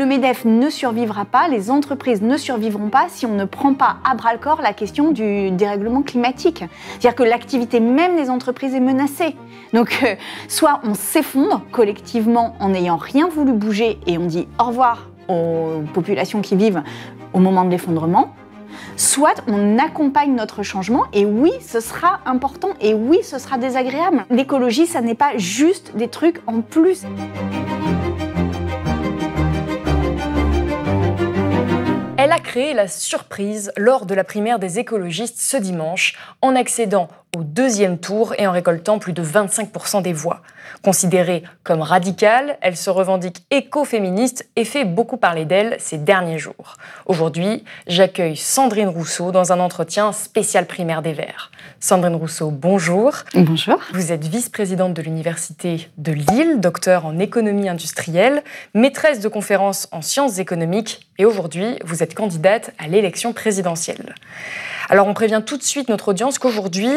Le MEDEF ne survivra pas, les entreprises ne survivront pas si on ne prend pas à bras le corps la question du dérèglement climatique. C'est-à-dire que l'activité même des entreprises est menacée. Donc, euh, soit on s'effondre collectivement en n'ayant rien voulu bouger et on dit au revoir aux populations qui vivent au moment de l'effondrement, soit on accompagne notre changement et oui, ce sera important et oui, ce sera désagréable. L'écologie, ça n'est pas juste des trucs en plus. Elle a créé la surprise lors de la primaire des écologistes ce dimanche en accédant au deuxième tour et en récoltant plus de 25% des voix. Considérée comme radicale, elle se revendique écoféministe et fait beaucoup parler d'elle ces derniers jours. Aujourd'hui, j'accueille Sandrine Rousseau dans un entretien spécial primaire des Verts. Sandrine Rousseau, bonjour. Bonjour. Vous êtes vice-présidente de l'Université de Lille, docteur en économie industrielle, maîtresse de conférences en sciences économiques et aujourd'hui, vous êtes candidate à l'élection présidentielle. Alors on prévient tout de suite notre audience qu'aujourd'hui,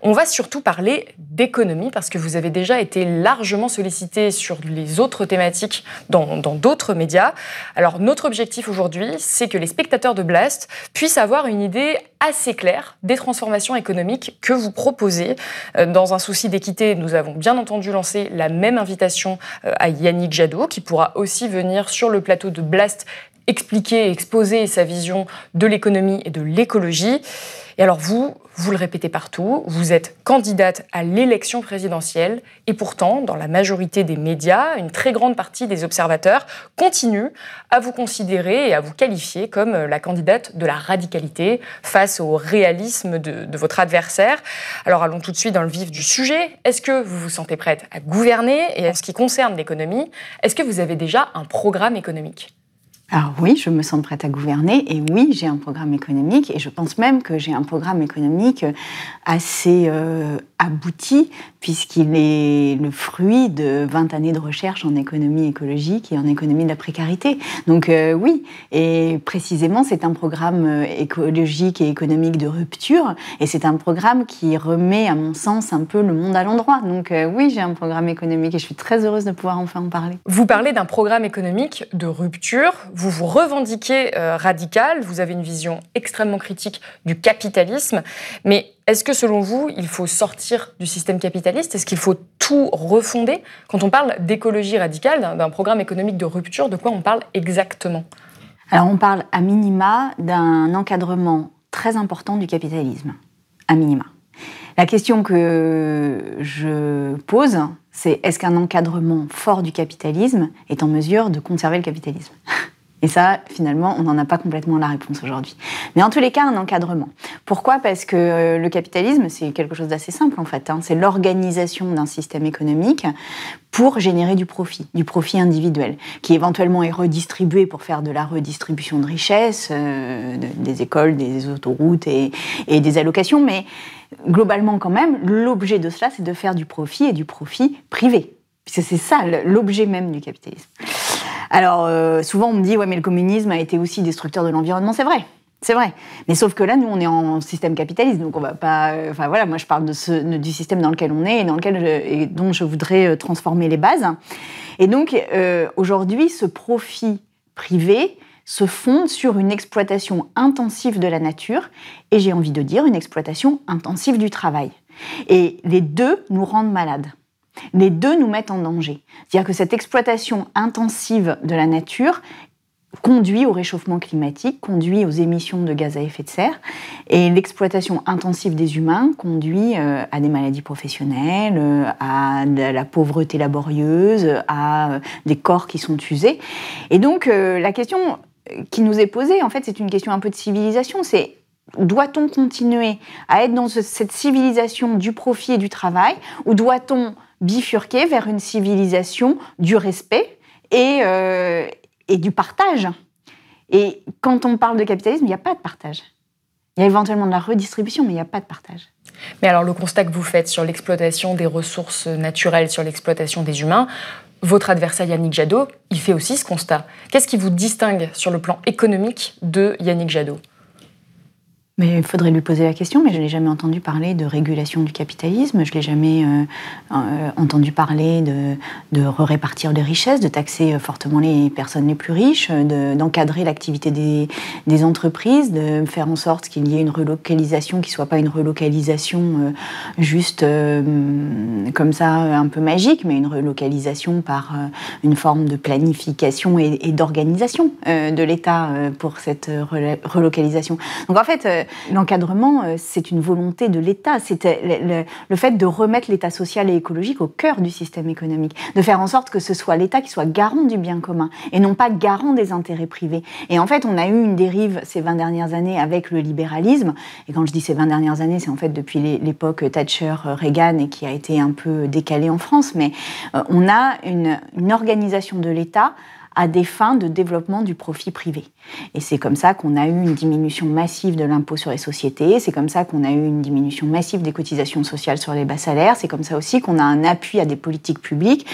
on va surtout parler d'économie parce que vous avez déjà été largement sollicité sur les autres thématiques dans d'autres médias. Alors notre objectif aujourd'hui, c'est que les spectateurs de Blast puissent avoir une idée assez claire des transformations économiques que vous proposez. Euh, dans un souci d'équité, nous avons bien entendu lancé la même invitation euh, à Yannick Jadot, qui pourra aussi venir sur le plateau de Blast expliquer, exposer sa vision de l'économie et de l'écologie. Et alors vous, vous le répétez partout, vous êtes candidate à l'élection présidentielle et pourtant, dans la majorité des médias, une très grande partie des observateurs continuent à vous considérer et à vous qualifier comme la candidate de la radicalité face au réalisme de, de votre adversaire. Alors allons tout de suite dans le vif du sujet. Est-ce que vous vous sentez prête à gouverner? Et en ce qui concerne l'économie, est-ce que vous avez déjà un programme économique? Alors oui, je me sens prête à gouverner et oui, j'ai un programme économique et je pense même que j'ai un programme économique assez euh, abouti puisqu'il est le fruit de 20 années de recherche en économie écologique et en économie de la précarité. Donc euh, oui, et précisément c'est un programme euh, écologique et économique de rupture et c'est un programme qui remet à mon sens un peu le monde à l'endroit. Donc oui, j'ai un programme économique et je suis très heureuse de pouvoir enfin en parler. Vous parlez d'un programme économique de rupture vous vous revendiquez euh, radical, vous avez une vision extrêmement critique du capitalisme, mais est-ce que selon vous, il faut sortir du système capitaliste? Est-ce qu'il faut tout refonder? Quand on parle d'écologie radicale, d'un programme économique de rupture, de quoi on parle exactement? Alors on parle à minima d'un encadrement très important du capitalisme, à minima. La question que je pose, c'est est-ce qu'un encadrement fort du capitalisme est en mesure de conserver le capitalisme? et ça, finalement, on n'en a pas complètement la réponse aujourd'hui. Mais en tous les cas, un encadrement. Pourquoi? Parce que euh, le capitalisme, c'est quelque chose d'assez simple en fait. Hein. C'est l'organisation d'un système économique pour générer du profit, du profit individuel, qui éventuellement est redistribué pour faire de la redistribution de richesses, euh, des écoles, des autoroutes et, et des allocations. Mais globalement, quand même, l'objet de cela, c'est de faire du profit et du profit privé. C'est ça l'objet même du capitalisme. Alors, euh, souvent, on me dit, ouais, mais le communisme a été aussi destructeur de l'environnement. C'est vrai. C'est vrai. Mais sauf que là, nous, on est en système capitaliste, donc on va pas. Euh, enfin voilà, moi, je parle de ce, du système dans lequel on est et dans lequel et dont je voudrais euh, transformer les bases. Et donc, aujourd'hui, ce profit privé se fonde sur une exploitation intensive de la nature et j'ai envie de dire une exploitation intensive du travail. Et les deux nous rendent malades. Les deux nous mettent en danger. C'est-à-dire que cette exploitation intensive de la nature conduit au réchauffement climatique, conduit aux émissions de gaz à effet de serre, et l'exploitation intensive des humains conduit euh, à des maladies professionnelles, euh, à de la pauvreté laborieuse, à euh, des corps qui sont usés. Et donc la question qui nous est posée, en fait, c'est une question un peu de civilisation, c'est doit-on continuer à être dans cette civilisation du profit et du travail, ou doit-on bifurquer vers une civilisation du respect et, euh, et du partage. Et quand on parle de capitalisme, il n'y a pas de partage. Il y a éventuellement de la redistribution, mais il n'y a pas de partage. Mais alors le constat que vous faites sur l'exploitation des ressources naturelles, sur l'exploitation des humains, votre adversaire Yannick Jadot, il fait aussi ce constat. Qu'est-ce qui vous distingue sur le plan économique de Yannick Jadot? Il faudrait lui poser la question, mais je ne l'ai jamais entendu parler de régulation du capitalisme, je ne l'ai jamais euh, euh, entendu parler de, de répartir des richesses, de taxer euh, fortement les personnes les plus riches, d'encadrer l'activité des, des, entreprises, de faire en sorte qu'il y ait une relocalisation qui ne soit pas une relocalisation juste comme ça, un peu magique, mais une relocalisation par une forme de planification et, et d'organisation de l'État pour cette relocalisation. Donc en fait, l'encadrement, euh, c'est une volonté de l'État. C'était le, fait de remettre l'État social et écologique au cœur du système économique, de faire en sorte que ce soit l'État qui soit garant du bien commun et non pas garant des intérêts privés. Et en fait, on a eu une dérive ces 20 dernières années avec le libéralisme. Et quand je dis ces 20 dernières années, c'est en fait depuis l'époque Thatcher-Reagan et qui a été un peu décalée en France. Mais euh, on a une organisation de l'État à des fins de développement du profit privé. Et c'est comme ça qu'on a eu une diminution massive de l'impôt sur les sociétés, c'est comme ça qu'on a eu une diminution massive des cotisations sociales sur les bas salaires, c'est comme ça aussi qu'on a un appui à des politiques publiques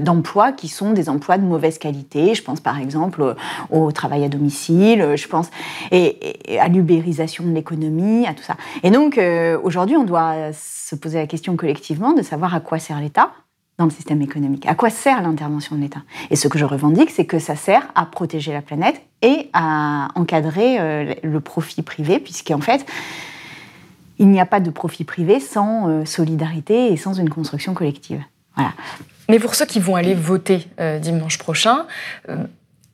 d'emploi qui sont des emplois de mauvaise qualité. Je pense par exemple au, travail à domicile, je pense à l'ubérisation de l'économie, à tout ça. Et donc euh, aujourd'hui, on doit se poser la question collectivement de savoir à quoi sert l'État dans le système économique. À quoi sert l'intervention de l'État? Et ce que je revendique, c'est que ça sert à protéger la planète et à encadrer euh, le profit privé, puisqu'en fait, il n'y a pas de profit privé sans euh, solidarité et sans une construction collective. Voilà. Mais pour ceux qui vont aller voter euh, dimanche prochain,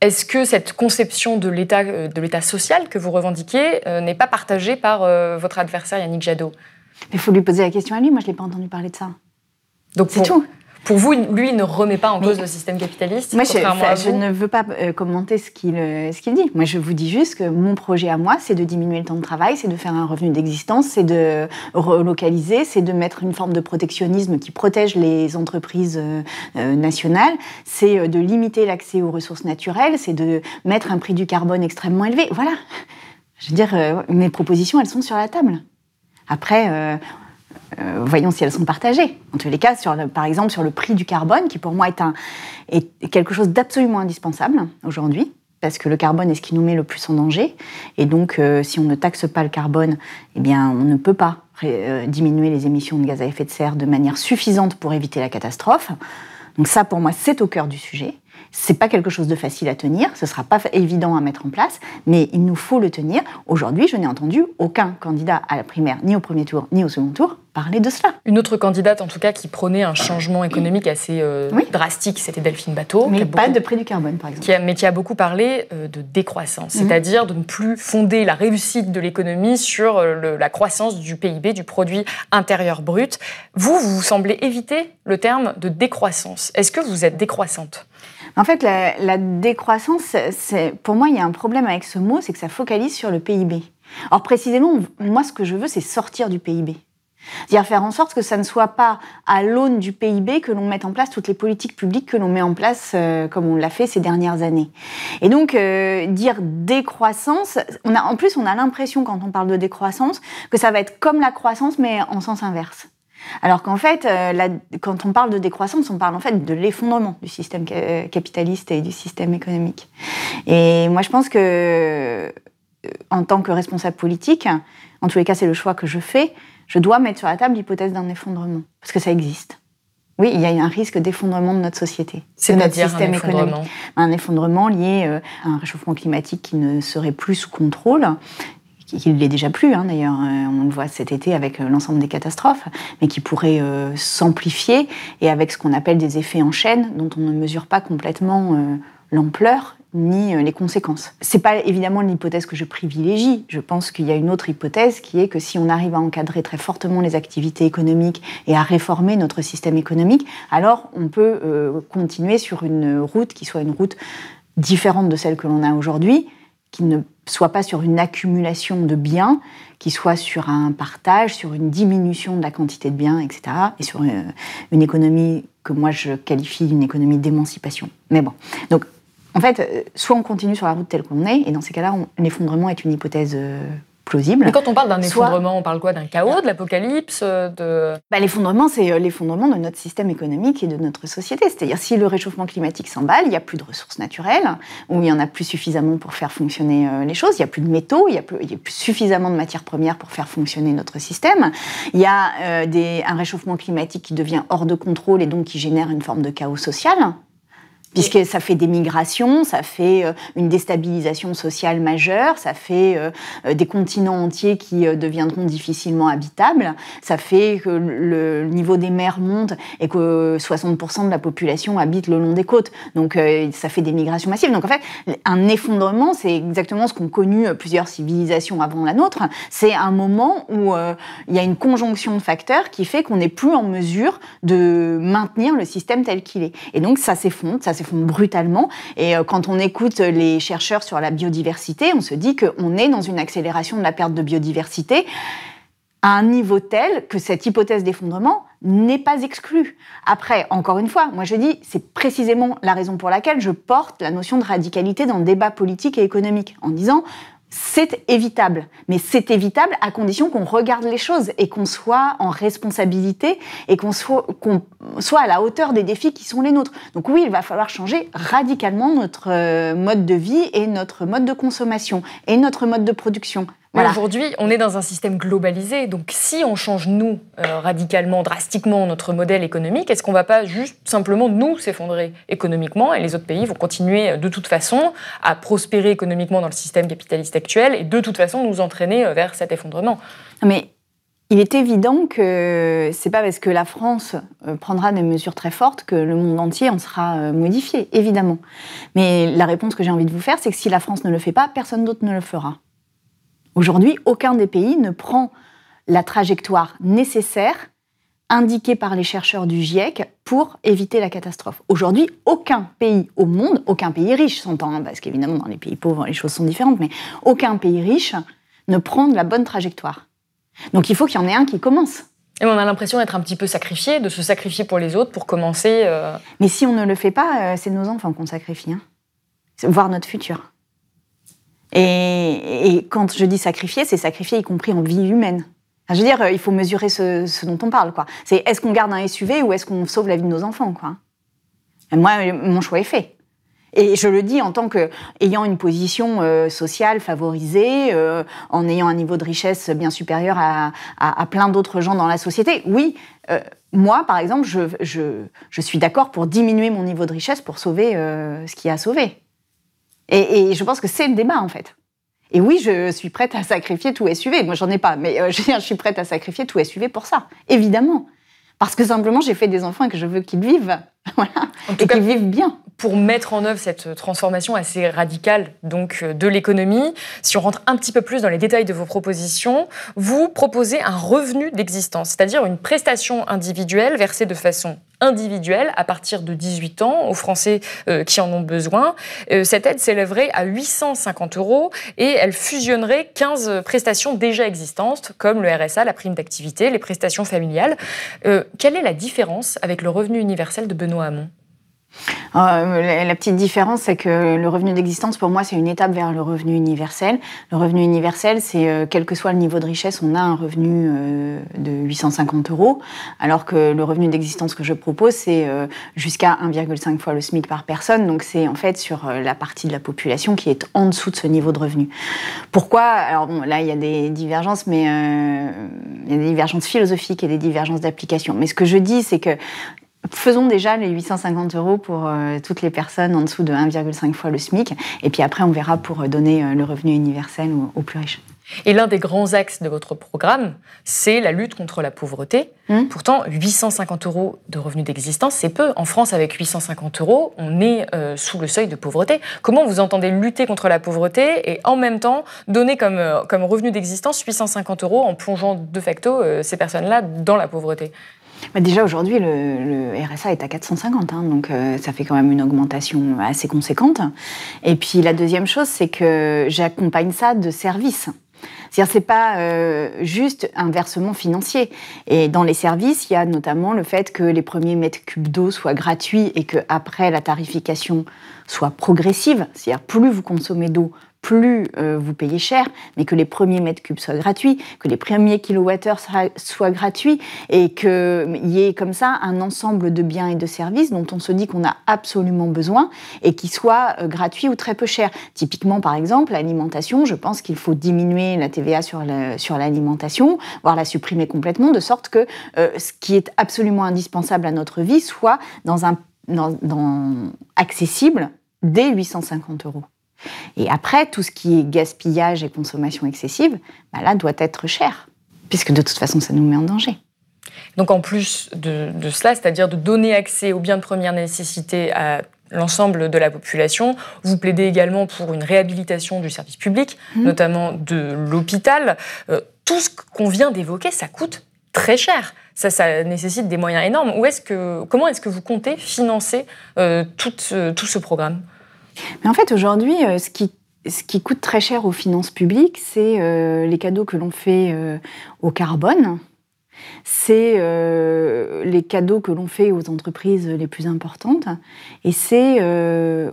est-ce que cette conception de l'État, de l'État social que vous revendiquez n'est pas partagée par votre adversaire Yannick Jadot? Il faut lui poser la question à lui. Moi, je n'ai pas entendu parler de ça. Donc c'est tout. Pour vous, lui, il ne remet pas en cause le système capitaliste Moi, je, ne veux pas euh, commenter ce qu'il euh, ce qu'il dit. Moi, je vous dis juste que mon projet à moi, c'est de diminuer le temps de travail, c'est de faire un revenu d'existence, c'est de relocaliser, c'est de mettre une forme de protectionnisme qui protège les entreprises euh, nationales, c'est de limiter l'accès aux ressources naturelles, c'est de mettre un prix du carbone extrêmement élevé. Voilà. Je veux dire, mes propositions, elles sont sur la table. Après, euh, voyons si elles sont partagées. En tous les cas, par exemple sur le prix du carbone, qui pour moi est quelque chose d'absolument indispensable aujourd'hui, parce que le carbone est ce qui nous met le plus en danger. Et donc, euh, si on ne taxe pas le carbone, eh bien, on ne peut pas euh, diminuer les émissions de gaz à effet de serre de manière suffisante pour éviter la catastrophe. Donc ça, pour moi, c'est au cœur du sujet. C'est pas quelque chose de facile à tenir, ce sera pas évident à mettre en place, mais il nous faut le tenir. Aujourd'hui, je n'ai entendu aucun candidat à la primaire, ni au premier tour, ni au second tour, parler de cela. Une autre candidate, en tout cas, qui prônait un changement économique assez euh, drastique, c'était Delphine Bateau. Mais pas de prix du carbone, par exemple. Qui a, mais qui a beaucoup parlé euh, de décroissance, mhm. c'est-à-dire de ne plus fonder la réussite de l'économie sur euh, la croissance du PIB, du produit intérieur brut. Vous, vous semblez éviter le terme de décroissance. Est-ce que vous êtes décroissante? En fait, la, décroissance, pour moi, il y a un problème avec ce mot, c'est que ça focalise sur le PIB. Or, précisément, moi, ce que je veux, c'est sortir du PIB. C'est-à-dire faire en sorte que ça ne soit pas à l'aune du PIB que l'on mette en place toutes les politiques publiques que l'on met en place euh, comme on l'a fait ces dernières années. Et donc euh, dire décroissance, on a, en plus on a l'impression quand on parle de décroissance que ça va être comme la croissance mais en sens inverse. Alors qu'en fait, euh, quand on parle de décroissance, on parle en fait de l'effondrement du système capitaliste et du système économique. Et moi, je pense que, euh, en tant que responsable politique, en tous les cas, c'est le choix que je fais, je dois mettre sur la table l'hypothèse d'un effondrement, parce que ça existe. Oui, il y a un risque d'effondrement de notre société, de notre système économique. Un effondrement lié euh, à un réchauffement climatique qui ne serait plus sous contrôle qui ne l'est déjà plus hein, d'ailleurs, euh, on le voit cet été avec euh, l'ensemble des catastrophes, mais qui pourrait euh, s'amplifier et avec ce qu'on appelle des effets en chaîne dont on ne mesure pas complètement l'ampleur ni les conséquences. C'est pas évidemment l'hypothèse que je privilégie. Je pense qu'il y a une autre hypothèse qui est que si on arrive à encadrer très fortement les activités économiques et à réformer notre système économique, alors on peut continuer sur une route qui soit une route différente de celle que l'on a aujourd'hui, qui ne soit pas sur une accumulation de biens, qui soit sur un partage, sur une diminution de la quantité de biens, etc., et sur euh, une, économie que moi je qualifie d'une économie d'émancipation. Mais bon, donc en fait, euh, soit on continue sur la route telle qu'on est, et dans ces cas-là, l'effondrement est une hypothèse euh, plausible. Mais quand on parle d'un effondrement, on parle quoi? D'un chaos, de l'apocalypse de... Bah, l'effondrement, c'est l'effondrement de notre système économique et de notre société. C'est-à-dire si le réchauffement climatique s'emballe, il n'y a plus de ressources naturelles, ou il n'y en a plus suffisamment pour faire fonctionner les choses, il n'y a plus de métaux, il n'y a, plus suffisamment de matières premières pour faire fonctionner notre système, il y a des, un réchauffement climatique qui devient hors de contrôle et donc qui génère une forme de chaos social puisque ça fait des migrations, ça fait euh, une déstabilisation sociale majeure, ça fait euh, euh, des continents entiers qui deviendront difficilement habitables, ça fait que le niveau des mers monte et que 60% de la population habite le long des côtes. Donc ça fait des migrations massives. Donc en fait, un effondrement, c'est exactement ce qu'ont connu plusieurs civilisations avant la nôtre. C'est un moment où il y a une conjonction de facteurs qui fait qu'on n'est plus en mesure de maintenir le système tel qu'il est. Et donc ça s'effondre, ça s'effondre brutalement. Et euh, quand on écoute les chercheurs sur la biodiversité, on se dit qu'on est dans une accélération de la perte de biodiversité à un niveau tel que cette hypothèse d'effondrement n'est pas exclue. Après, encore une fois, moi je dis, c'est précisément la raison pour laquelle je porte la notion de radicalité dans le débat politique et économique, en disant, c'est évitable. Mais c'est évitable à condition qu'on regarde les choses et qu'on soit en responsabilité et qu'on soit, à la hauteur des défis qui sont les nôtres. Donc oui, il va falloir changer radicalement notre euh, mode de vie et notre mode de consommation et notre mode de production. Aujourd'hui, on est dans un système globalisé. Donc, si on change, nous, euh, radicalement, drastiquement, notre modèle économique, est-ce qu'on ne va pas juste simplement, nous, s'effondrer économiquement et les autres pays vont continuer, euh, de toute façon, à prospérer économiquement dans le système capitaliste actuel et de toute façon nous entraîner euh, vers cet effondrement? Mais il est évident que c'est pas parce que la France prendra des mesures très fortes que le monde entier en sera modifié, évidemment. Mais la réponse que j'ai envie de vous faire, c'est que si la France ne le fait pas, personne d'autre ne le fera. Aujourd'hui, aucun des pays ne prend la trajectoire nécessaire indiquée par les chercheurs du GIEC pour éviter la catastrophe. Aujourd'hui, aucun pays au monde, aucun pays riche, s'entend, hein, parce qu'évidemment dans les pays pauvres les choses sont différentes, mais aucun pays riche ne prend la bonne trajectoire. Donc il faut qu'il y en ait un qui commence. Et on a l'impression d'être un petit peu sacrifié, de se sacrifier pour les autres, pour commencer. Euh, mais si on ne le fait pas, euh, c'est nos enfants qu'on sacrifie, hein. voire notre futur. Et, quand je dis sacrifier, c'est sacrifier y compris en vie humaine. je veux dire, euh, il faut mesurer ce, dont on parle. C'est est-ce qu'on garde un SUV ou est-ce qu'on sauve la vie de nos enfants moi, mon choix est fait. Et je le dis en tant qu'ayant une position euh, sociale favorisée, euh, en ayant un niveau de richesse bien supérieur à, plein d'autres gens dans la société. Oui, moi, par exemple, je, suis d'accord pour diminuer mon niveau de richesse pour sauver ce qui a sauvé. Et, je pense que c'est le débat, en fait. Et oui, je suis prête à sacrifier tout SUV. Moi, j'en ai pas, mais euh, je suis prête à sacrifier tout SUV pour ça, évidemment. Parce que simplement, j'ai fait des enfants et que je veux qu'ils vivent, voilà, et qu'ils vivent bien pour mettre en œuvre cette transformation assez radicale donc euh, de l'économie, si on rentre un petit peu plus dans les détails de vos propositions, vous proposez un revenu d'existence, c'est-à-dire une prestation individuelle versée de façon individuelle à partir de 18 ans aux Français euh, qui en ont besoin. Euh, cette aide s'élèverait à 850 euros et elle fusionnerait 15 prestations déjà existantes comme le RSA, la prime d'activité, les prestations familiales. quelle est la différence avec le revenu universel de Benoît Hamon? Euh, la petite différence, c'est que le revenu d'existence, pour moi, c'est une étape vers le revenu universel. Le revenu universel, c'est euh, quel que soit le niveau de richesse, on a un revenu euh, de 850 euros, alors que le revenu d'existence que je propose, c'est jusqu'à 1,5 fois le SMIC par personne. Donc c'est en fait sur la partie de la population qui est en dessous de ce niveau de revenu. Pourquoi? Alors bon, là, il y a des divergences, mais il y a des divergences philosophiques et des divergences d'application. Mais ce que je dis, c'est que Faisons déjà les 850 euros pour euh, toutes les personnes en dessous de 1,5 fois le SMIC, et puis après on verra pour euh, donner euh, le revenu universel aux, plus riches. Et l'un des grands axes de votre programme, c'est la lutte contre la pauvreté. Hum. Pourtant, 850 euros de revenu d'existence, c'est peu. En France, avec 850 euros, on est sous le seuil de pauvreté. Comment vous entendez lutter contre la pauvreté et en même temps donner comme, comme revenu d'existence 850 euros en plongeant de facto ces personnes-là dans la pauvreté? Bah, déjà aujourd'hui, le, RSA est à 450, hein, donc euh, ça fait quand même une augmentation assez conséquente. Et puis la deuxième chose, c'est que j'accompagne ça de services. C'est-à-dire, c'est pas euh, juste un versement financier. Et dans les services, il y a notamment le fait que les premiers mètres cubes d'eau soient gratuits et que après la tarification soit progressive. C'est-à-dire, plus vous consommez d'eau, plus euh, vous payez cher, mais que les premiers mètres cubes soient gratuits, que les premiers kilowattheures soient gratuits, et qu'il y ait comme ça un ensemble de biens et de services dont on se dit qu'on a absolument besoin et qui soient euh, gratuits ou très peu chers. Typiquement, par exemple, l'alimentation, je pense qu'il faut diminuer la TVA sur l'alimentation, voire la supprimer complètement, de sorte que euh, ce qui est absolument indispensable à notre vie soit dans un, dans, accessible dès 850 euros. Et après, tout ce qui est gaspillage et consommation excessive, bah là, doit être cher, puisque de toute façon, ça nous met en danger. Donc en plus de, cela, c'est-à-dire de donner accès aux biens de première nécessité à l'ensemble de la population. Vous plaidez également pour une réhabilitation du service public, mmh. notamment de l'hôpital. Euh, tout ce qu'on vient d'évoquer, ça coûte très cher. Ça, ça nécessite des moyens énormes. Où est-ce que, comment est-ce que vous comptez financer euh, tout, tout ce programme? Mais en fait, aujourd'hui, euh, ce qui coûte très cher aux finances publiques, c'est euh, les cadeaux que l'on fait euh, au carbone, c'est euh, les cadeaux que l'on fait aux entreprises les plus importantes, et c'est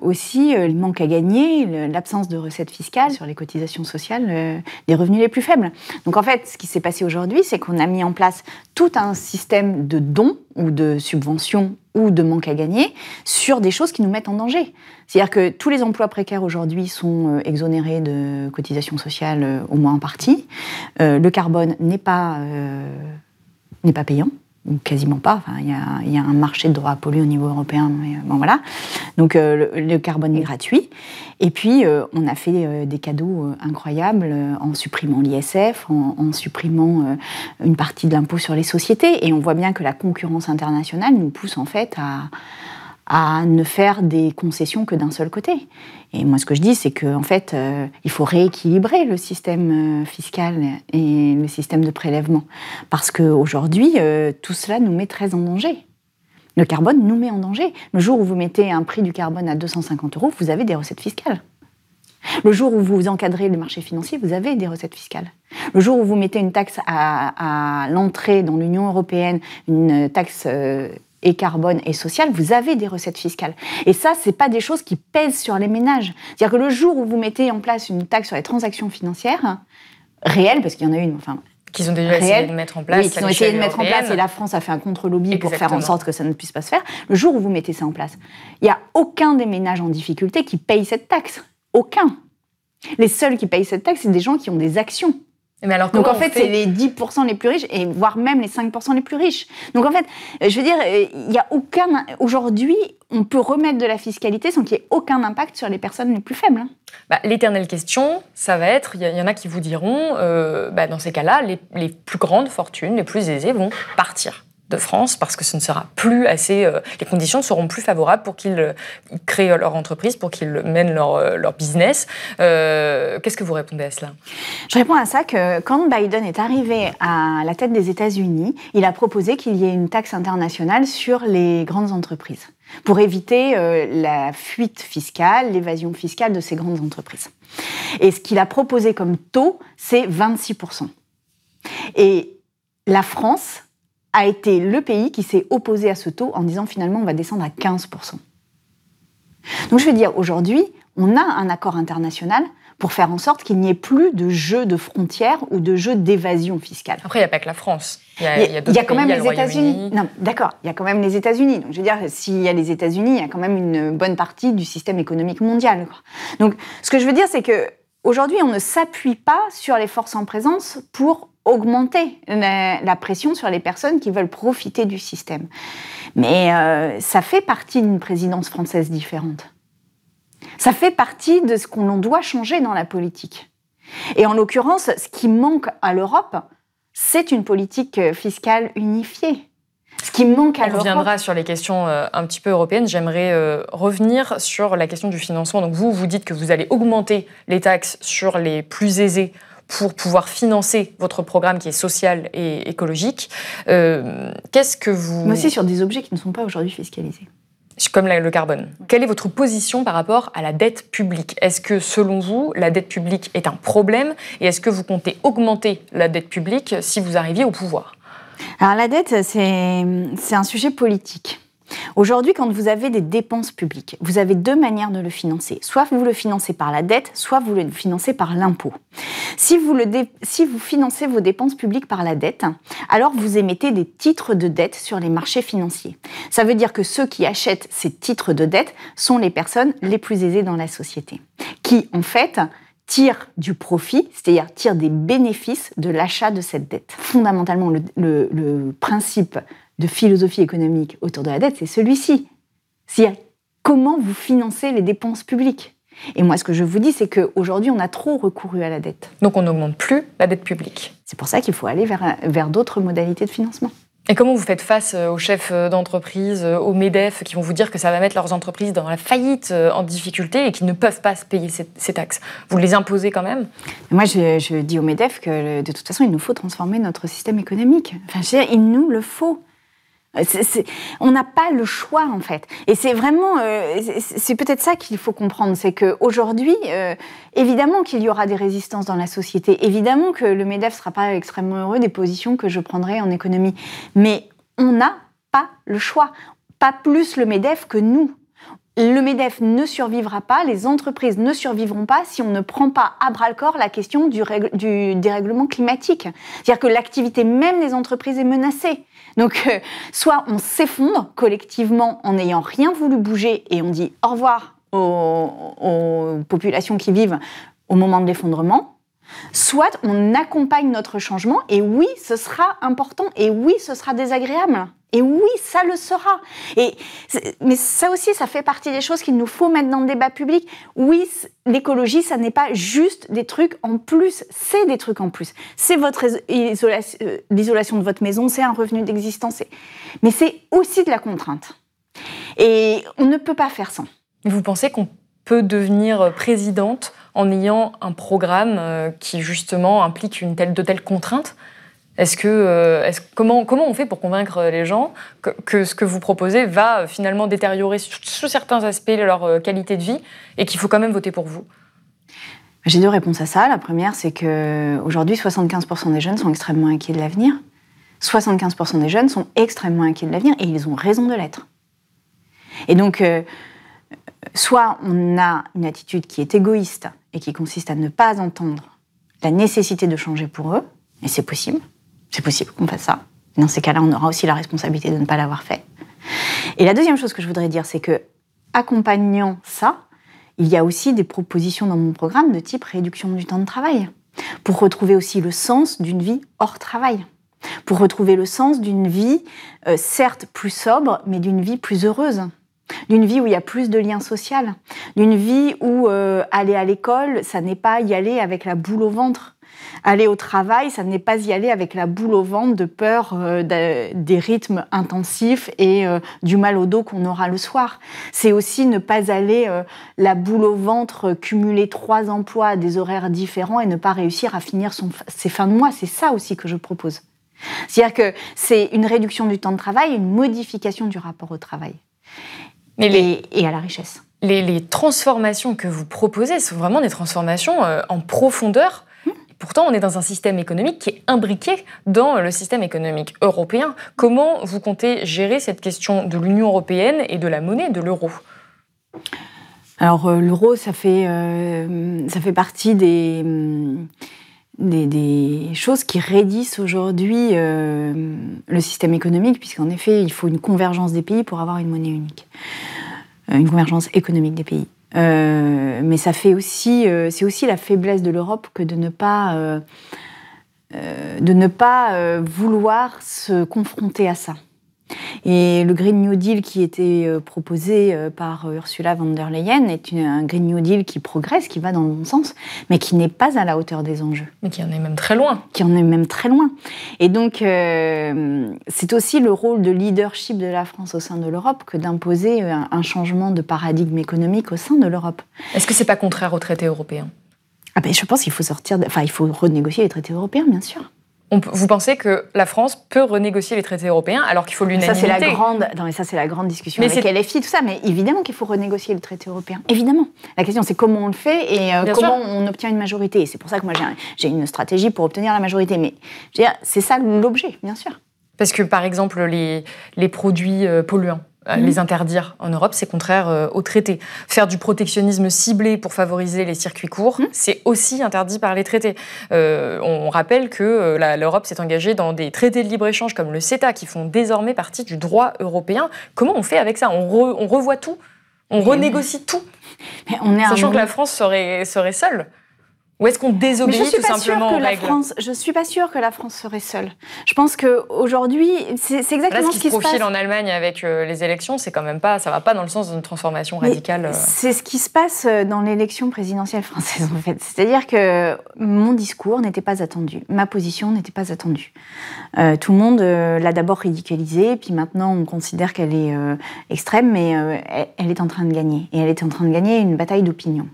aussi le manque à gagner, l'absence de recettes fiscales sur les cotisations sociales des revenus les plus faibles. Donc en fait, ce qui s'est passé aujourd'hui, c'est qu'on a mis en place tout un système de dons ou de subventions ou de manque à gagner sur des choses qui nous mettent en danger. C'est-à-dire que tous les emplois précaires aujourd'hui sont exonérés de cotisations sociales au moins en partie. le carbone n'est pas n'est pas payant ou quasiment pas. Enfin, il y, a, un marché de droits polluer au niveau européen, mais bon voilà. Donc euh, le, carbone est gratuit. Et puis euh, on a fait euh, des cadeaux incroyables en supprimant l'ISF, en, supprimant une partie de l'impôt sur les sociétés. Et on voit bien que la concurrence internationale nous pousse en fait à, à ne faire des concessions que d'un seul côté. Et moi, ce que je dis, c'est qu'en en fait, euh, il faut rééquilibrer le système euh, fiscal et le système de prélèvement. Parce qu'aujourd'hui, euh, tout cela nous met très en danger. Le carbone nous met en danger. Le jour où vous mettez un prix du carbone à 250 euros, vous avez des recettes fiscales. Le jour où vous encadrez le marché financier, vous avez des recettes fiscales. Le jour où vous mettez une taxe à, l'entrée dans l'Union européenne, une taxe et carbone et social, vous avez des recettes fiscales. Et ça, c'est pas des choses qui pèsent sur les ménages. C'est-à-dire que le jour où vous mettez en place une taxe sur les transactions financières, réelle, parce qu'il y en a une, enfin, qu'ils ont déjà essayé de mettre en place. Oui, qu'ils ont essayé de mettre en place et la France a fait un contre-lobby pour faire en sorte que ça ne puisse pas se faire. Le jour où vous mettez ça en place, il n'y a aucun des ménages en difficulté qui paye cette taxe. Aucun. Les seuls qui payent cette taxe, c'est des gens qui ont des actions. Donc en fait, c'est les 10% les plus riches, et voire même les 5% les plus riches. Donc en fait, je veux dire, il n'y a aucun... Aujourd'hui, on peut remettre de la fiscalité sans qu'il y ait aucun impact sur les personnes les plus faibles. Hein. Bah, L'éternelle question, ça va être, il y, en a qui vous diront, euh, bah, dans ces cas-là, les, les plus grandes fortunes, les plus aisées vont partir de France parce que ce ne sera plus assez. Euh, les conditions seront plus favorables pour qu'ils euh, créent leur entreprise, pour qu'ils mènent leur, euh, leur business. Qu'est-ce que vous répondez à cela? Je réponds à ça que quand Biden est arrivé à la tête des États-Unis, il a proposé qu'il y ait une taxe internationale sur les grandes entreprises pour éviter la fuite fiscale, l'évasion fiscale de ces grandes entreprises. Et ce qu'il a proposé comme taux, c'est 26%. Et la France a été le pays qui s'est opposé à ce taux en disant finalement on va descendre à 15%. Donc je veux dire, aujourd'hui, on a un accord international pour faire en sorte qu'il n'y ait plus de jeu de frontières ou de jeu d'évasion fiscale. Après, il n'y a pas que la France. Il y a, quand même les États-Unis. Non, d'accord, il y a quand même les États-Unis. Donc, je veux dire, s'il y a les États-Unis, il y a quand même une bonne partie du système économique mondial. Donc, ce que je veux dire, c'est que aujourd'hui, on ne s'appuie pas sur les forces en présence pour augmenter la, pression sur les personnes qui veulent profiter du système. Mais euh, ça fait partie d'une présidence française différente. Ça fait partie de ce qu'on doit changer dans la politique. Et en l'occurrence, ce qui manque à l'Europe, c'est une politique fiscale unifiée. Ce qui manque à On reviendra sur les questions euh, un petit peu européennes. J'aimerais euh, revenir sur la question du financement. Donc vous, vous dites que vous allez augmenter les taxes sur les plus aisés pour pouvoir financer votre programme qui est social et écologique. Euh, qu'est-ce que vous... Mais aussi sur des objets qui ne sont pas aujourd'hui fiscalisés comme le carbone. Quelle est votre position par rapport à la dette publique? Est-ce que, selon vous, la dette publique est un problème? Et est-ce que vous comptez augmenter la dette publique si vous arriviez au pouvoir? Alors la dette, c'est un sujet politique. Aujourd'hui, quand vous avez des dépenses publiques, vous avez deux manières de le financer. Soit vous le financez par la dette, soit vous le financez par l'impôt. Si vous, financez vos dépenses publiques par la dette, alors vous émettez des titres de dette sur les marchés financiers. Ça veut dire que ceux qui achètent ces titres de dette sont les personnes les plus aisées dans la société, qui en fait tirent du profit, c'est-à-dire tirent des bénéfices de l'achat de cette dette. Fondamentalement, le, le principe de philosophie économique autour de la dette, c'est celui-ci. C'est-à-dire comment vous financez les dépenses publiques. Et moi, ce que je vous dis, c'est qu'aujourd'hui, on a trop recouru à la dette. Donc, on n'augmente plus la dette publique. C'est pour ça qu'il faut aller vers, vers d'autres modalités de financement. Et comment vous faites face euh, aux chefs euh, d'entreprise, euh, aux MEDEF, qui vont vous dire que ça va mettre leurs entreprises dans la faillite, en difficulté, et qui ne peuvent pas se payer ces, taxes? Vous les imposez quand même? Moi, je, je, dis aux MEDEF que de toute façon, il nous faut transformer notre système économique. Enfin, je veux dire, il nous le faut. On n'a pas le choix en fait, et c'est vraiment, euh, c'est peut-être ça qu'il faut comprendre, c'est qu'aujourd'hui, euh, évidemment qu'il y aura des résistances dans la société, évidemment que le Medef sera pas extrêmement heureux des positions que je prendrai en économie, mais on n'a pas le choix, pas plus le Medef que nous. Le MEDEF ne survivra pas, les entreprises ne survivront pas si on ne prend pas à bras le corps la question du, du dérèglement climatique. C'est-à-dire que l'activité même des entreprises est menacée. Donc, euh, soit on s'effondre collectivement en n'ayant rien voulu bouger et on dit au revoir aux, populations qui vivent au moment de l'effondrement, soit on accompagne notre changement et oui, ce sera important et oui, ce sera désagréable. Et oui, ça le sera. Et, mais ça aussi, ça fait partie des choses qu'il nous faut mettre dans le débat public. Oui, l'écologie, ça n'est pas juste des trucs en plus, c'est des trucs en plus. C'est votre euh, l'isolation de votre maison, c'est un revenu d'existence, mais c'est aussi de la contrainte. Et on ne peut pas faire sans. Vous pensez qu'on peut devenir présidente en ayant un programme euh, qui justement implique une telle de telles contraintes? Est-ce que, euh, comment, on fait pour convaincre les gens que, ce que vous proposez va euh, finalement détériorer sous, certains aspects leur euh, qualité de vie et qu'il faut quand même voter pour vous? J'ai deux réponses à ça. La première, c'est qu'aujourd'hui, 75% des jeunes sont extrêmement inquiets de l'avenir. 75% des jeunes sont extrêmement inquiets de l'avenir et ils ont raison de l'être. Et donc, soit on a une attitude qui est égoïste et qui consiste à ne pas entendre la nécessité de changer pour eux, et c'est possible. C'est possible qu'on fasse ça. Dans ces cas-là, on aura aussi la responsabilité de ne pas l'avoir fait. Et la deuxième chose que je voudrais dire, c'est que, accompagnant ça, il y a aussi des propositions dans mon programme de type réduction du temps de travail, pour retrouver aussi le sens d'une vie hors travail, pour retrouver le sens d'une vie, euh, certes plus sobre, mais d'une vie plus heureuse, d'une vie où il y a plus de liens sociaux, d'une vie où euh, aller à l'école, ça n'est pas y aller avec la boule au ventre, Aller au travail, ça n'est pas y aller avec la boule au ventre de peur euh, des rythmes intensifs et euh, du mal au dos qu'on aura le soir. C'est aussi ne pas aller euh, la boule au ventre, cumuler trois emplois à des horaires différents et ne pas réussir à finir ses fins de mois. C'est ça aussi que je propose. C'est-à-dire que c'est une réduction du temps de travail, une modification du rapport au travail et, à la richesse. Les, les, transformations que vous proposez sont vraiment des transformations en profondeur Pourtant, on est dans un système économique qui est imbriqué dans le système économique européen. Comment vous comptez gérer cette question de l'Union européenne et de la monnaie, de l'euro? Alors, euh, l'euro, ça, fait, euh, ça fait partie des, des, choses qui raidissent aujourd'hui euh, le système économique, puisqu'en effet, il faut une convergence des pays pour avoir une monnaie unique, une convergence économique des pays. Euh, mais ça fait aussi, euh, c'est aussi la faiblesse de l'Europe que de ne pas, euh, de ne pas vouloir se confronter à ça. Et le Green New Deal qui était euh, proposé euh, par euh, Ursula von der Leyen est un Green New Deal qui progresse, qui va dans le bon sens, mais qui n'est pas à la hauteur des enjeux. Mais qui en est même très loin. Qui en est même très loin. Et donc, c'est aussi le rôle de leadership de la France au sein de l'Europe que d'imposer un, changement de paradigme économique au sein de l'Europe. Est-ce que c'est pas contraire aux traités européens? Ah ben, Je pense qu'il faut sortir, enfin, il faut renégocier les traités européens, bien sûr vous pensez que la France peut renégocier les traités européens alors qu'il faut l'unanimité Ça, c'est la grande, non, mais ça, c'est la grande discussion mais avec LFI, tout ça. Mais évidemment qu'il faut renégocier le traité européen. Évidemment. La question, c'est comment on le fait et euh, comment on obtient une majorité. C'est pour ça que moi, j'ai une stratégie pour obtenir la majorité. Mais c'est ça l'objet, bien sûr. Parce que, par exemple, les, les produits euh, polluants, Euh, mhm. Les interdire en Europe, c'est contraire euh, au traité. Faire du protectionnisme ciblé pour favoriser les circuits courts, mhm. c'est aussi interdit par les traités. Euh, on rappelle que l'Europe s'est engagée dans des traités de libre-échange comme le CETA, qui font désormais partie du droit européen. Comment on fait avec ça? On, on, revoit tout? On renégocie tout? Mais on est Sachant que la France serait, serait seule ou est-ce qu'on désobéit tout simplement aux règles France, Je suis pas sûre que la France serait seule. Je pense qu'aujourd'hui, c'est exactement Là, ce, qui, se, profile en Allemagne avec euh, les élections, c'est quand même pas, ça va pas dans le sens d'une transformation radicale. Euh. C'est ce qui se passe euh, dans l'élection présidentielle française en fait. C'est-à-dire que mon discours n'était pas attendu, ma position n'était pas attendue. tout le monde l'a d'abord ridiculisée, puis maintenant on considère qu'elle est extrême, mais elle est en train de gagner. Et elle est en train de gagner une bataille d'opinion.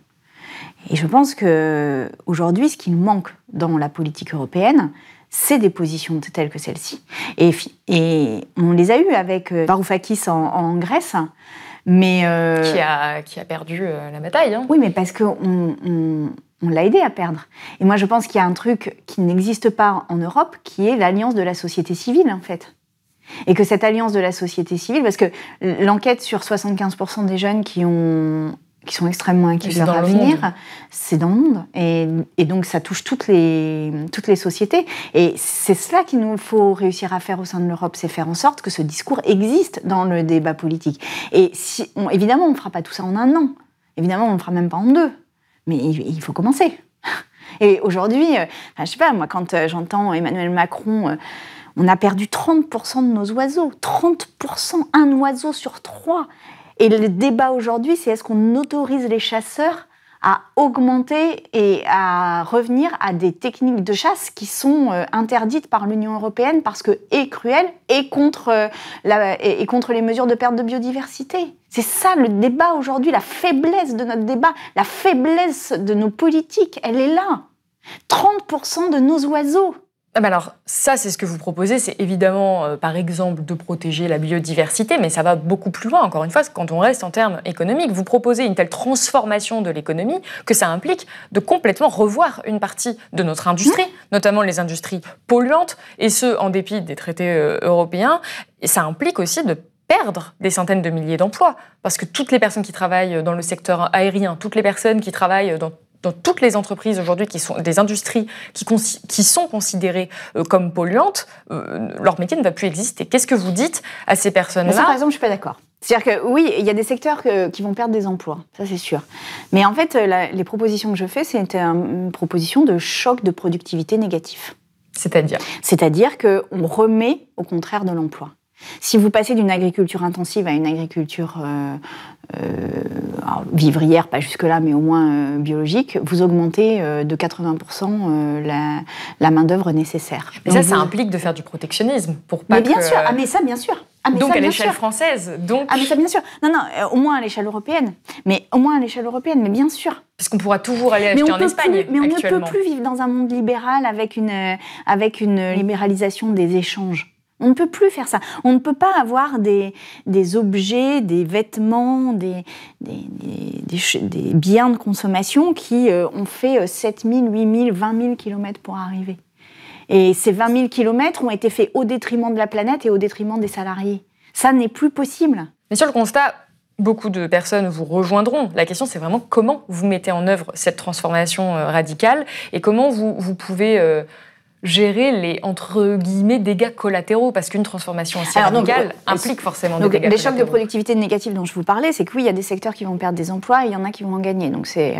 Et je pense que aujourd'hui, ce qui nous manque dans la politique européenne, c'est des positions telles que celle-ci. Et, et, on les a eues avec euh, Varoufakis en, Grèce, mais euh, qui, a, qui a perdu euh, la bataille. Hein. Oui, mais parce qu'on on, on l'a aidé à perdre. Et moi, je pense qu'il y a un truc qui n'existe pas en Europe, qui est l'alliance de la société civile, en fait. Et que cette alliance de la société civile, parce que l'enquête sur 75% des jeunes qui ont qui sont extrêmement inquiets de leur avenir, c'est dans le monde. Et, et, donc ça touche toutes les, toutes les sociétés. Et c'est cela qu'il nous faut réussir à faire au sein de l'Europe, c'est faire en sorte que ce discours existe dans le débat politique. Et si, évidemment, on ne fera pas tout ça en un an. Évidemment, on ne fera même pas en deux. Mais il, faut commencer. Et aujourd'hui, euh, je sais pas, moi, quand euh, j'entends Emmanuel Macron... Euh, on a perdu 30% de nos oiseaux. 30%, un oiseau sur trois. Et le débat aujourd'hui, c'est est-ce qu'on autorise les chasseurs à augmenter et à revenir à des techniques de chasse qui sont euh, interdites par l'Union européenne parce que et cruelles et contre, euh, la, et, contre les mesures de perte de biodiversité? C'est ça le débat aujourd'hui, la faiblesse de notre débat, la faiblesse de nos politiques, elle est là. 30% de nos oiseaux ah bah alors, ça, c'est ce que vous proposez. C'est évidemment, euh, par exemple, de protéger la biodiversité, mais ça va beaucoup plus loin. Encore une fois, quand on reste en termes économiques, vous proposez une telle transformation de l'économie que ça implique de complètement revoir une partie de notre industrie, mmh. notamment les industries polluantes, et ce, en dépit des traités euh, européens. Et ça implique aussi de perdre des centaines de milliers d'emplois. Parce que toutes les personnes qui travaillent dans le secteur aérien, toutes les personnes qui travaillent dans dans toutes les entreprises aujourd'hui qui sont des industries qui, qui sont considérées euh, comme polluantes, euh, leur métier ne va plus exister. Qu'est-ce que vous dites à ces personnes-là? Par exemple, je suis pas d'accord. C'est-à-dire que oui, il y a des secteurs qui vont perdre des emplois, ça c'est sûr. Mais en fait, les propositions que je fais, c'est une proposition de choc de productivité négatif. C'est-à-dire? C'est-à-dire qu'on remet au contraire de l'emploi. Si vous passez d'une agriculture intensive à une agriculture euh, euh, vivrière, pas jusque-là, mais au moins euh, biologique, vous augmentez de 80% la, la main-d'œuvre nécessaire. Mais ça, ça implique de faire du protectionnisme pour pas Mais bien sûr, ah, mais ça, bien sûr. Ah, donc à l'échelle française. Donc... Ah mais ça bien sûr. Non non, au moins à l'échelle européenne. Mais au moins à l'échelle européenne, mais bien sûr. Parce qu'on pourra toujours aller acheter en Espagne. mais on ne peut plus vivre dans un monde libéral avec une, avec une libéralisation des échanges. On ne peut plus faire ça. On ne peut pas avoir des, des objets, des vêtements, des, des, des, biens de consommation qui euh, ont fait 7 000, 8 000, 20 000 kilomètres pour arriver. Et ces 20 000 kilomètres ont été faits au détriment de la planète et au détriment des salariés. Ça n'est plus possible. Mais sur le constat, beaucoup de personnes vous rejoindront. La question, c'est vraiment comment vous mettez en œuvre cette transformation euh, radicale et comment vous, vous pouvez... Euh, gérer les entre guillemets dégâts collatéraux parce qu'une transformation aussi radicale euh, implique forcément des dégâts les chocs de productivité négatifs dont je vous parlais c'est que oui il y a des secteurs qui vont perdre des emplois et il y en a qui vont en gagner. Donc c'est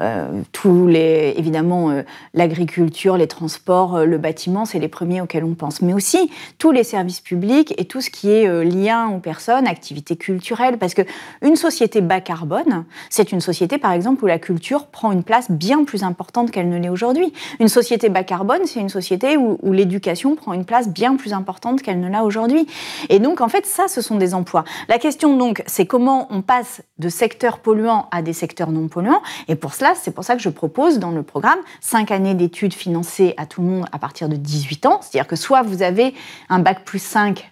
euh, tous les évidemment euh, l'agriculture les transports le bâtiment c'est les premiers auxquels on pense. Mais aussi tous les services publics et tout ce qui est lien aux personnes activités culturelles. Parce que une société bas carbone c'est une société par exemple où la culture prend une place bien plus importante qu'elle ne l'est aujourd'hui. Une société bas carbone c'est une société où, l'éducation prend une place bien plus importante qu'elle ne l'a aujourd'hui. Et donc, en fait, ça, ce sont des emplois. La question, donc, c'est comment on passe de secteurs polluants à des secteurs non polluants. Et pour cela, c'est pour ça que je propose dans le programme cinq années d'études financées à tout le monde à partir de 18 ans. C'est-à-dire que soit vous avez un bac plus 5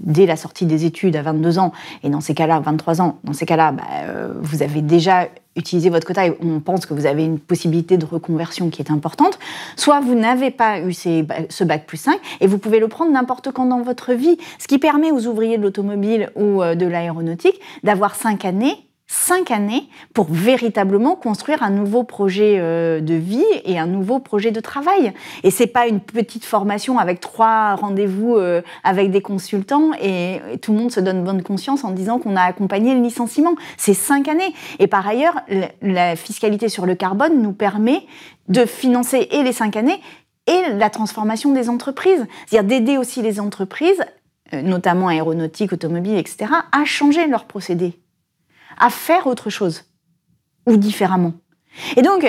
dès la sortie des études à 22 ans, et dans ces cas-là, 23 ans, dans ces cas-là, bah, euh, vous avez déjà utilisé votre quota et on pense que vous avez une possibilité de reconversion qui est importante, soit vous n'avez pas eu ce bac plus 5 et vous pouvez le prendre n'importe quand dans votre vie, ce qui permet aux ouvriers de l'automobile ou euh, de l'aéronautique d'avoir 5 années cinq années pour véritablement construire un nouveau projet euh, de vie et un nouveau projet de travail. Et c'est pas une petite formation avec trois rendez-vous euh, avec des consultants et, tout le monde se donne bonne conscience en disant qu'on a accompagné le licenciement. C'est cinq années. Et par ailleurs, la fiscalité sur le carbone nous permet de financer et les cinq années et la transformation des entreprises. C'est-à-dire d'aider aussi les entreprises, euh, notamment aéronautiques, automobiles, etc., à changer leurs procédés à faire autre chose ou différemment. Et donc,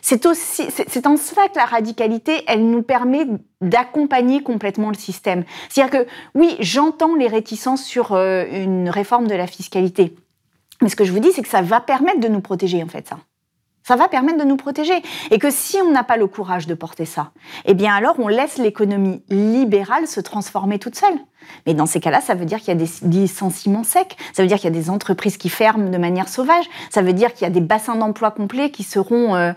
c'est aussi, c'est en cela que la radicalité, elle nous permet d'accompagner complètement le système. C'est-à-dire que, oui, j'entends les réticences sur euh, une réforme de la fiscalité. Mais ce que je vous dis, c'est que ça va permettre de nous protéger, en fait, ça. Ça va permettre de nous protéger. Et que si on n'a pas le courage de porter ça, eh bien alors on laisse l'économie libérale se transformer toute seule. Mais dans ces cas-là, ça veut dire qu'il y a des licenciements secs, ça veut dire qu'il y a des entreprises qui ferment de manière sauvage, ça veut dire qu'il y a des bassins d'emploi complets qui seront, euh,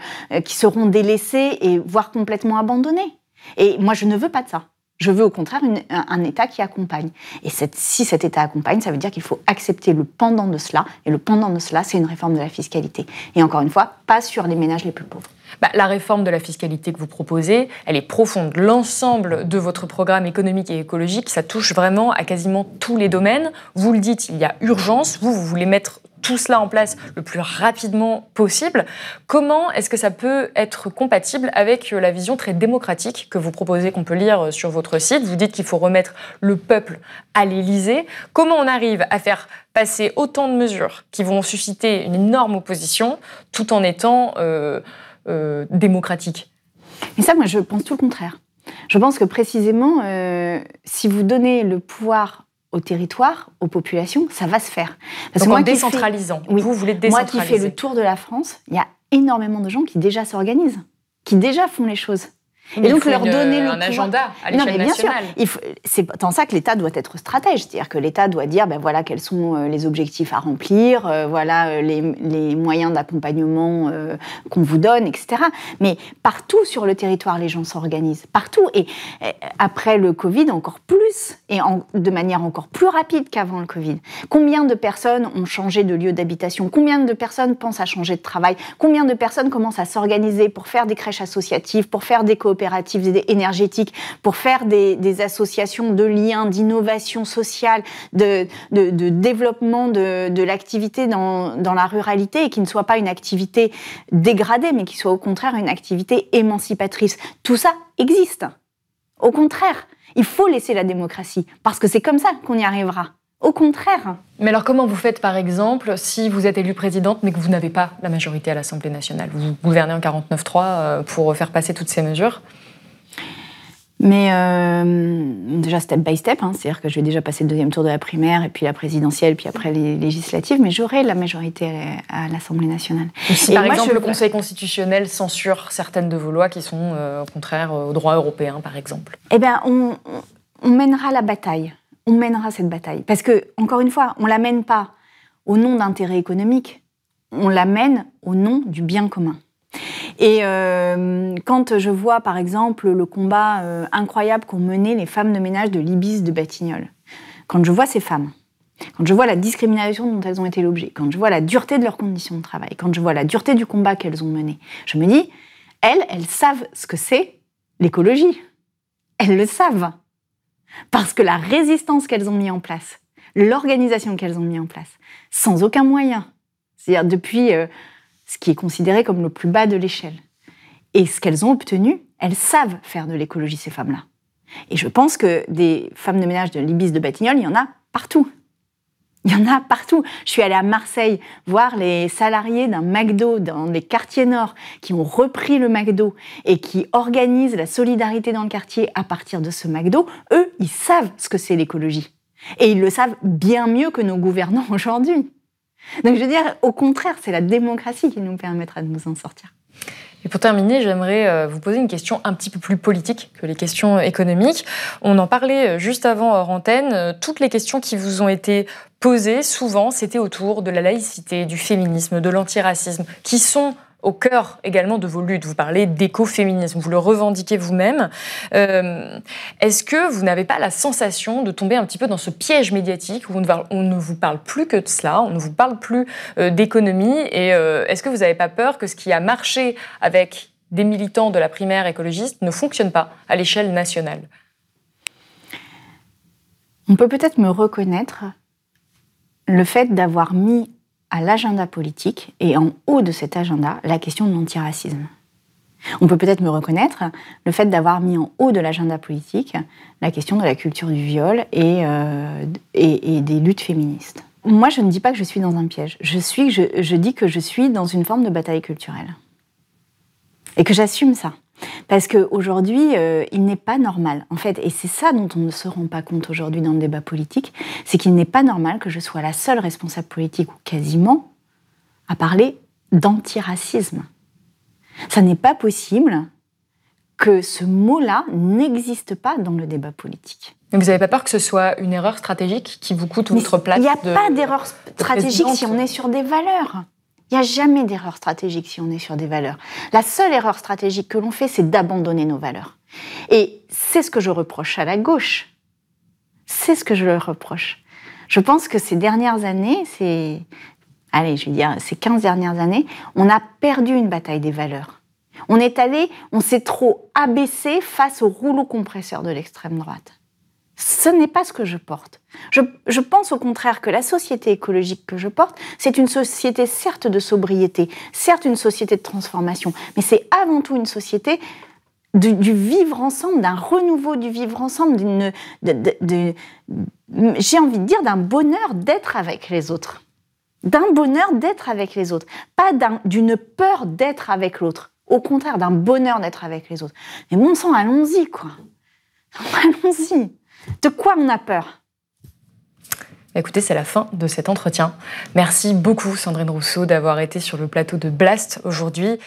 qui seront délaissés et voire complètement abandonnés. Et moi, je ne veux pas de ça. Je veux au contraire un, État qui accompagne. Et si cet État accompagne, ça veut dire qu'il faut accepter le pendant de cela. Et le pendant de cela, c'est une réforme de la fiscalité. Et encore une fois, pas sur les ménages les plus pauvres. Bah, la réforme de la fiscalité que vous proposez, elle est profonde. L'ensemble de votre programme économique et écologique, ça touche vraiment à quasiment tous les domaines. Vous le dites, il y a urgence. Vous, vous voulez mettre tout cela en place le plus rapidement possible. Comment est-ce que ça peut être compatible avec la vision très démocratique que vous proposez, qu'on peut lire sur votre site? Vous dites qu'il faut remettre le peuple à l'Élysée. Comment on arrive à faire passer autant de mesures qui vont susciter une énorme opposition tout en étant euh, euh, démocratique Mais ça, moi, je pense tout le contraire. Je pense que précisément, euh, si vous donnez le pouvoir au territoire, aux populations, ça va se faire. Parce Donc en décentralisant. oui, vous voulez décentraliser. Moi qui fais le tour de la France, il y a énormément de gens qui déjà s'organisent, qui déjà font les choses. Et donc leur donner le un agenda à l'échelle nationale. C'est en ça que l'État doit être stratège, c'est-à-dire que l'État doit dire, ben voilà quels sont euh, les objectifs à remplir, euh, voilà euh, les, les moyens d'accompagnement qu'on vous donne, etc. Mais partout sur le territoire, les gens s'organisent, partout. Et, après le Covid, encore plus, et en, de manière encore plus rapide qu'avant le Covid. Combien de personnes ont changé de lieu d'habitation? Combien de personnes pensent à changer de travail? Combien de personnes commencent à s'organiser pour faire des crèches associatives, pour faire des coopératives? Énergétiques, pour faire des, associations de liens, d'innovation sociale, de, développement de, l'activité dans, la ruralité et qui ne soit pas une activité dégradée, mais qui soit au contraire une activité émancipatrice. Tout ça existe. Au contraire, il faut laisser la démocratie, parce que c'est comme ça qu'on y arrivera. Au contraire. Mais alors comment vous faites par exemple si vous êtes élue présidente mais que vous n'avez pas la majorité à l'Assemblée nationale? Vous gouvernez en 49-3 euh, pour faire passer toutes ces mesures? Mais euh, déjà step by step, hein, c'est-à-dire que je vais déjà passer le deuxième tour de la primaire et puis la présidentielle, puis après les législatives, mais j'aurai la majorité à l'Assemblée nationale. si par exemple le Conseil constitutionnel censure certaines de vos lois qui sont euh, au contraire au droit européen, par exemple Eh bien, on, on, mènera la bataille. On mènera cette bataille. Parce que, encore une fois, on la mène pas au nom d'intérêts économiques, on la mène au nom du bien commun. Et euh, quand je vois, par exemple, le combat euh, incroyable qu'ont mené les femmes de ménage de l'Ibis de Batignolles, quand je vois ces femmes, quand je vois la discrimination dont elles ont été l'objet, quand je vois la dureté de leurs conditions de travail, quand je vois la dureté du combat qu'elles ont mené, je me dis, elles, elles savent ce que c'est l'écologie. Elles le savent. Parce que la résistance qu'elles ont mis en place, l'organisation qu'elles ont mis en place, sans aucun moyen, c'est-à-dire depuis euh, ce qui est considéré comme le plus bas de l'échelle. Et ce qu'elles ont obtenu, elles savent faire de l'écologie, ces femmes-là. Et je pense que des femmes de ménage de l'Ibis de Batignolles, il y en a partout. Il y en a partout. Je suis allée à Marseille voir les salariés d'un McDo dans les quartiers nord qui ont repris le McDo et qui organisent la solidarité dans le quartier à partir de ce McDo. Eux, ils savent ce que c'est l'écologie. Et ils le savent bien mieux que nos gouvernants aujourd'hui. Donc je veux dire, au contraire, c'est la démocratie qui nous permettra de nous en sortir. Et pour terminer, j'aimerais euh, vous poser une question un petit peu plus politique que les questions économiques. On en parlait euh, juste avant hors antenne. Euh, toutes les questions qui vous ont été posées, souvent, c'était autour de la laïcité, du féminisme, de l'antiracisme, qui sont au cœur également de vos luttes. Vous parlez d'écoféminisme, vous le revendiquez vous-même. Euh, est-ce que vous n'avez pas la sensation de tomber un petit peu dans ce piège médiatique où on ne, vous parle plus que de cela, on ne vous parle plus euh, d'économie Et euh, est-ce que vous n'avez pas peur que ce qui a marché avec des militants de la primaire écologiste ne fonctionne pas à l'échelle nationale? On peut peut-être me reconnaître le fait d'avoir mis à l'agenda politique et en haut de cet agenda la question de l'antiracisme. On peut peut-être me reconnaître le fait d'avoir mis en haut de l'agenda politique la question de la culture du viol et, euh, des luttes féministes. Moi, je ne dis pas que je suis dans un piège. Je, suis, je dis que je suis dans une forme de bataille culturelle. Et que j'assume ça. Parce qu'aujourd'hui, euh, il n'est pas normal, en fait, et c'est ça dont on ne se rend pas compte aujourd'hui dans le débat politique, c'est qu'il n'est pas normal que je sois la seule responsable politique, ou quasiment, à parler d'antiracisme. Ça n'est pas possible que ce mot-là n'existe pas dans le débat politique. Mais vous n'avez pas peur que ce soit une erreur stratégique qui vous coûte votre place Il n'y a pas d'erreur stratégique si on est sur des valeurs. Il n'y a jamais d'erreur stratégique si on est sur des valeurs. La seule erreur stratégique que l'on fait, c'est d'abandonner nos valeurs. Et c'est ce que je reproche à la gauche. C'est ce que je leur reproche. Je pense que ces dernières années, c'est, allez, je vais dire, ces 15 dernières années, on a perdu une bataille des valeurs. On est allé, on s'est trop abaissé face au rouleau compresseur de l'extrême droite. Ce n'est pas ce que je porte. Je, pense au contraire que la société écologique que je porte, c'est une société certes de sobriété, certes une société de transformation, mais c'est avant tout une société du, vivre ensemble, d'un renouveau du vivre ensemble, d'une, j'ai envie de dire d'un bonheur d'être avec les autres. D'un bonheur d'être avec les autres, pas d'une peur d'être avec l'autre. Au contraire, d'un bonheur d'être avec les autres. Mais mon sang, allons-y, quoi. Allons-y. De quoi on a peur? Écoutez, c'est la fin de cet entretien. Merci beaucoup Sandrine Rousseau d'avoir été sur le plateau de Blast aujourd'hui.